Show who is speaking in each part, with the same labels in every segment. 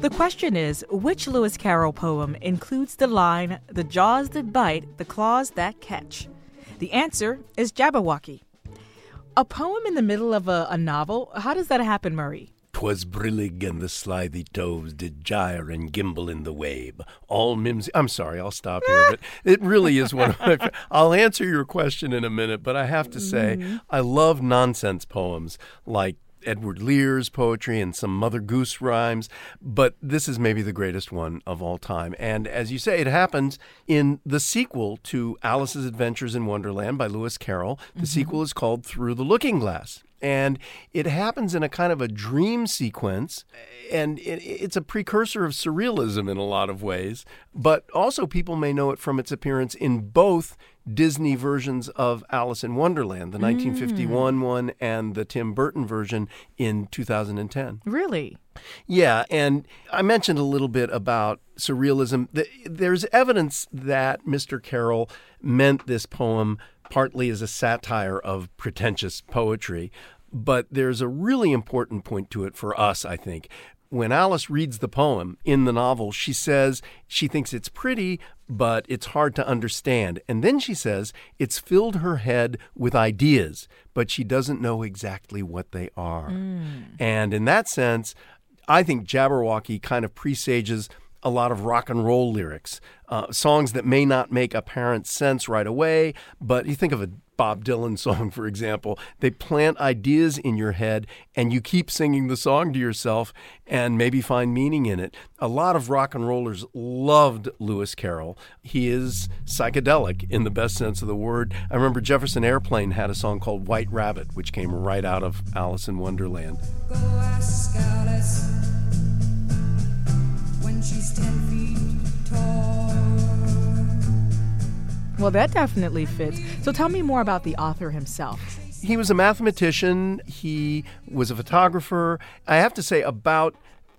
Speaker 1: The question is which Lewis Carroll poem includes the line, the jaws that bite, the claws that catch? The answer is Jabberwocky. A poem in the middle of a, a novel, how does that happen, Murray?
Speaker 2: 'Twas brillig and the slithy toves did gyre and gimble in the wabe. All mimsy. I'm sorry, I'll stop here, but it really is one of my. I'll answer your question in a minute, but I have to say,
Speaker 1: Mm-hmm.
Speaker 2: I love nonsense poems like Edward Lear's poetry and some Mother Goose rhymes, but this is maybe the greatest one of all time. And as you say, it happens in the sequel to Alice's Adventures in Wonderland by Lewis Carroll. The mm-hmm. sequel is called Through the Looking Glass. And it happens in a kind of a dream sequence, and it, it's a precursor of surrealism in a lot of ways. But also, people may know it from its appearance in both Disney versions of Alice in Wonderland, the hmm. 1951 one and the Tim Burton version in 2010.
Speaker 1: Really?
Speaker 2: Yeah, and I mentioned a little bit about surrealism. There's evidence that Mr. Carroll meant this poem partly as a satire of pretentious poetry, but there's a really important point to it for us, I think. When Alice reads the poem in the novel, she says she thinks it's pretty, but it's hard to understand. And then she says it's filled her head with ideas, but she doesn't know exactly what they are. Mm. And in that sense, I think Jabberwocky kind of presages a lot of rock and roll lyrics, uh, songs that may not make apparent sense right away, but you think of a Bob Dylan song, for example, they plant ideas in your head and you keep singing the song to yourself and maybe find meaning in it. A lot of rock and rollers loved Lewis Carroll. He is psychedelic in the best sense of the word. I remember Jefferson Airplane had a song called White Rabbit, which came right out of Alice in Wonderland.
Speaker 1: Well, that definitely fits. So tell me more about the author himself.
Speaker 2: He was a mathematician, he was a photographer. I have to say about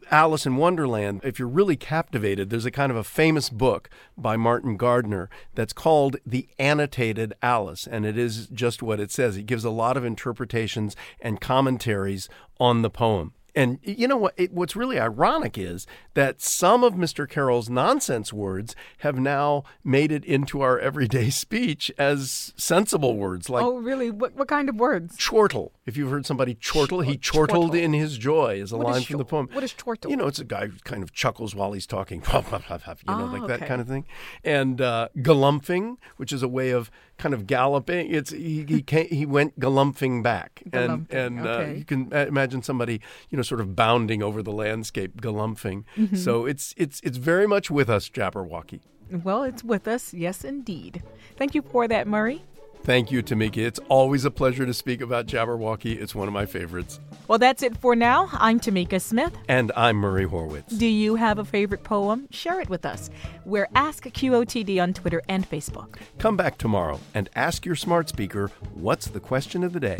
Speaker 2: Alice in Wonderland, if you're really captivated, there's a kind of a famous book by Martin Gardner that's called The Annotated Alice, and it is just what it says. It gives a lot of interpretations and commentaries on the poem. And you know what? It, what's really ironic is that some of Mr. Carroll's nonsense words have now made it into our everyday speech as sensible words, like
Speaker 1: oh, really? What, what kind of words?
Speaker 2: chortle. If you've heard somebody chortle, he chortled
Speaker 1: chortle.
Speaker 2: in his joy is a
Speaker 1: What is
Speaker 2: line from the poem.
Speaker 1: what is chortle?
Speaker 2: You know, it's a guy who kind of chuckles while he's talking, you know, like that kind of thing. And uh, galumphing, which is a way of kind of galloping. It's he he, came, he went galumphing back, and
Speaker 1: Galumphing,
Speaker 2: and uh,
Speaker 1: okay.
Speaker 2: you can uh, imagine somebody you know sort of bounding over the landscape, galumphing.
Speaker 1: Mm-hmm.
Speaker 2: So it's it's it's very much with us, Jabberwocky.
Speaker 1: Well, it's with us, yes, indeed. Thank you for that, Murray.
Speaker 2: Thank you, Tamika. It's always a pleasure to speak about Jabberwocky. It's one of my favorites.
Speaker 1: Well, that's it for now. I'm Tamika Smith.
Speaker 2: And I'm Murray Horwitz.
Speaker 1: Do you have a favorite poem? Share it with us. We're Ask QOTD on Twitter and Facebook.
Speaker 2: Come back tomorrow and ask your smart speaker what's the question of the day.